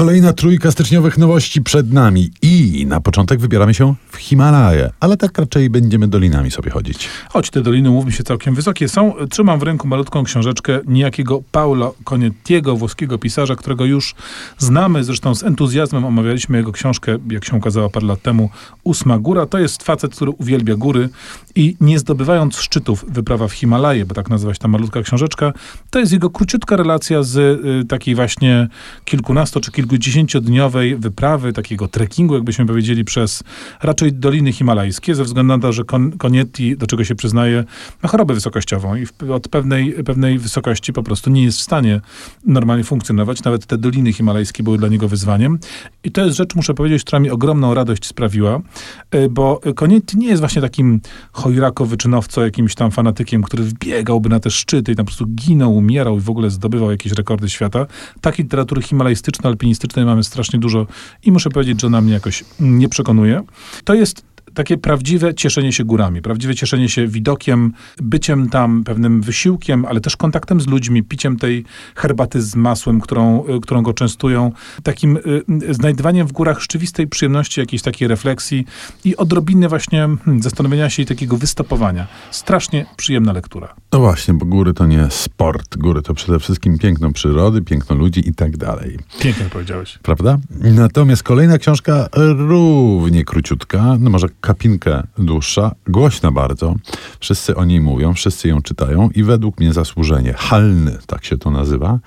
Kolejna trójka styczniowych nowości przed nami i na początek wybieramy się w Himalaje, ale tak raczej będziemy dolinami sobie chodzić. Choć te doliny, mówmy się, całkiem wysokie są. Trzymam w ręku malutką książeczkę niejakiego Paolo Conettiego, włoskiego pisarza, którego już znamy, zresztą z entuzjazmem omawialiśmy jego książkę, jak się okazała parę lat temu, Ósma Góra. To jest facet, który uwielbia góry i nie zdobywając szczytów wyprawa w Himalaje, bo tak nazywa się ta malutka książeczka, to jest jego króciutka relacja z y, takiej właśnie kilkunasto czy kilkudziesięciodniowej wyprawy, takiego trekkingu, jakbyśmy powiedzieli, przez raczej Doliny Himalajskie, ze względu na to, że Kon Konietti, do czego się przyznaje, ma chorobę wysokościową i od pewnej, pewnej wysokości po prostu nie jest w stanie normalnie funkcjonować. Nawet te Doliny Himalajskie były dla niego wyzwaniem. I to jest rzecz, muszę powiedzieć, która mi ogromną radość sprawiła, y, bo Konietti nie jest właśnie takim chojrako-wyczynowco, jakimś tam fanatykiem, który wbiegałby na te szczyty i tam po prostu ginął, umierał i w ogóle zdobywał jakieś rekordy świata. Takiej literatury himalajstyczno-alpinistycznej mamy strasznie dużo i muszę powiedzieć, że ona mnie jakoś nie przekonuje. To jest takie prawdziwe cieszenie się górami, prawdziwe cieszenie się widokiem, byciem tam, pewnym wysiłkiem, ale też kontaktem z ludźmi, piciem tej herbaty z masłem, którą, y, którą go częstują, takim y, znajdywaniem w górach rzeczywistej przyjemności, jakiejś takiej refleksji i odrobiny właśnie hmm, zastanowienia się i takiego wystopowania. Strasznie przyjemna lektura. No właśnie, bo góry to nie sport. Góry to przede wszystkim piękno przyrody, piękno ludzi i tak dalej. Pięknie powiedziałeś. Prawda? Natomiast kolejna książka równie króciutka, no może kapinkę dłuższa, głośna bardzo. Wszyscy o niej mówią, wszyscy ją czytają i według mnie zasłużenie. Halny, tak się to nazywa.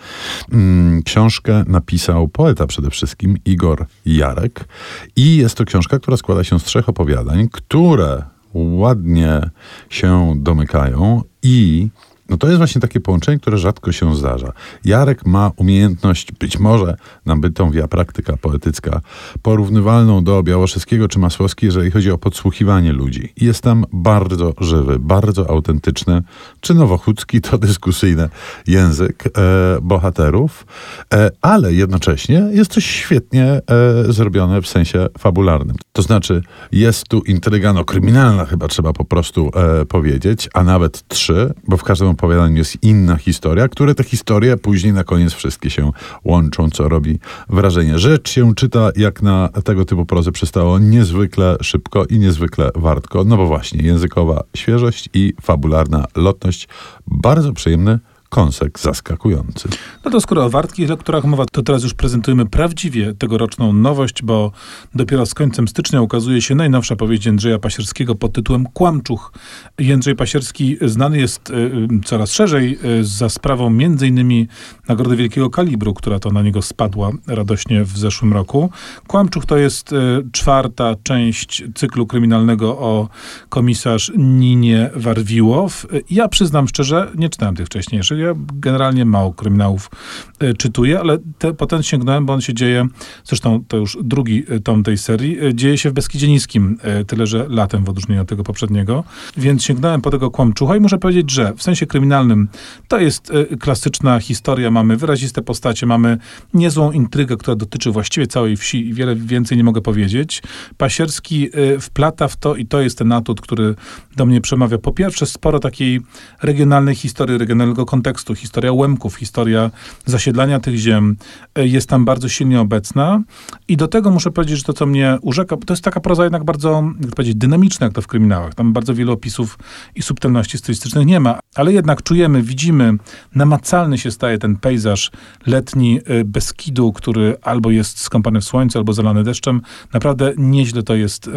Mm, książkę napisał poeta przede wszystkim, Igor Jarek. I jest to książka, która składa się z trzech opowiadań, które ładnie się domykają i no to jest właśnie takie połączenie, które rzadko się zdarza. Jarek ma umiejętność, być może nabytą praktyka poetycka, porównywalną do Białoszewskiego czy Masłowskiej, jeżeli chodzi o podsłuchiwanie ludzi. Jest tam bardzo żywy, bardzo autentyczny, czy nowochódzki, to dyskusyjny język e, bohaterów, e, ale jednocześnie jest to świetnie e, zrobione w sensie fabularnym. To znaczy jest tu intryga no, kryminalna, chyba trzeba po prostu e, powiedzieć, a nawet trzy, bo w każdym opowiadaniu jest inna historia, które te historie później na koniec wszystkie się łączą, co robi wrażenie. Rzecz się czyta jak na tego typu prozę przystało niezwykle szybko i niezwykle wartko, no bo właśnie językowa świeżość i fabularna lotność. Bardzo przyjemny kąsek zaskakujący. No to skoro o wartkich lekturach mowa, to teraz już prezentujemy prawdziwie tegoroczną nowość, bo dopiero z końcem stycznia ukazuje się najnowsza powieść Jędrzeja Pasierskiego pod tytułem Kłamczuch. Jędrzej Pasierski znany jest y, coraz szerzej y, za sprawą innymi Nagrody Wielkiego Kalibru, która to na niego spadła radośnie w zeszłym roku. Kłamczuch to jest y, czwarta część cyklu kryminalnego o komisarz Ninie Warwiłow. Ja przyznam szczerze, nie czytałem tych wcześniejszych ja generalnie mało kryminałów e, czytuję, ale te, potem sięgnąłem, bo on się dzieje, zresztą to już drugi e, tom tej serii, e, dzieje się w Beskidzie Niskim, tyle że latem w odróżnieniu od tego poprzedniego, więc sięgnąłem po tego kłamczucha i muszę powiedzieć, że w sensie kryminalnym to jest klasyczna historia, mamy wyraziste postacie, mamy niezłą intrygę, która dotyczy właściwie całej wsi i wiele więcej nie mogę powiedzieć. Pasierski wplata w to i to jest ten atut, który do mnie przemawia. Po pierwsze sporo takiej regionalnej historii, regionalnego kontekstu, kontekstu, historia Łemków, historia zasiedlania tych ziem e, jest tam bardzo silnie obecna. I do tego muszę powiedzieć, że to, co mnie urzeka, to jest taka proza jednak bardzo, jak powiedzieć, dynamiczna, jak to w kryminałach. Tam bardzo wielu opisów i subtelności stylistycznych nie ma, ale jednak czujemy, widzimy, namacalny się staje ten pejzaż letni e, Beskidu, który albo jest skąpany w słońcu, albo zalany deszczem. Naprawdę nieźle to jest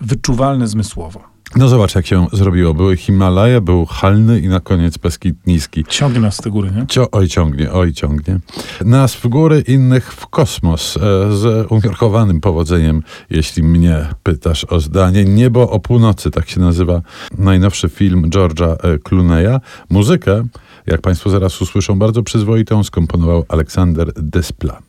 wyczuwalne zmysłowo. No zobacz, jak się zrobiło. Były Himalaje, był Halny i na koniec Beskid Niski. Ciągnie nas te góry, nie? Cio, oj, ciągnie, oj, ciągnie. Nas w góry, innych w kosmos. E, z umiarkowanym powodzeniem, jeśli mnie pytasz o zdanie. Niebo o północy, tak się nazywa najnowszy film George'a e, Clooney'a. Muzykę, jak Państwo zaraz usłyszą, bardzo przyzwoitą skomponował Aleksander Desplat.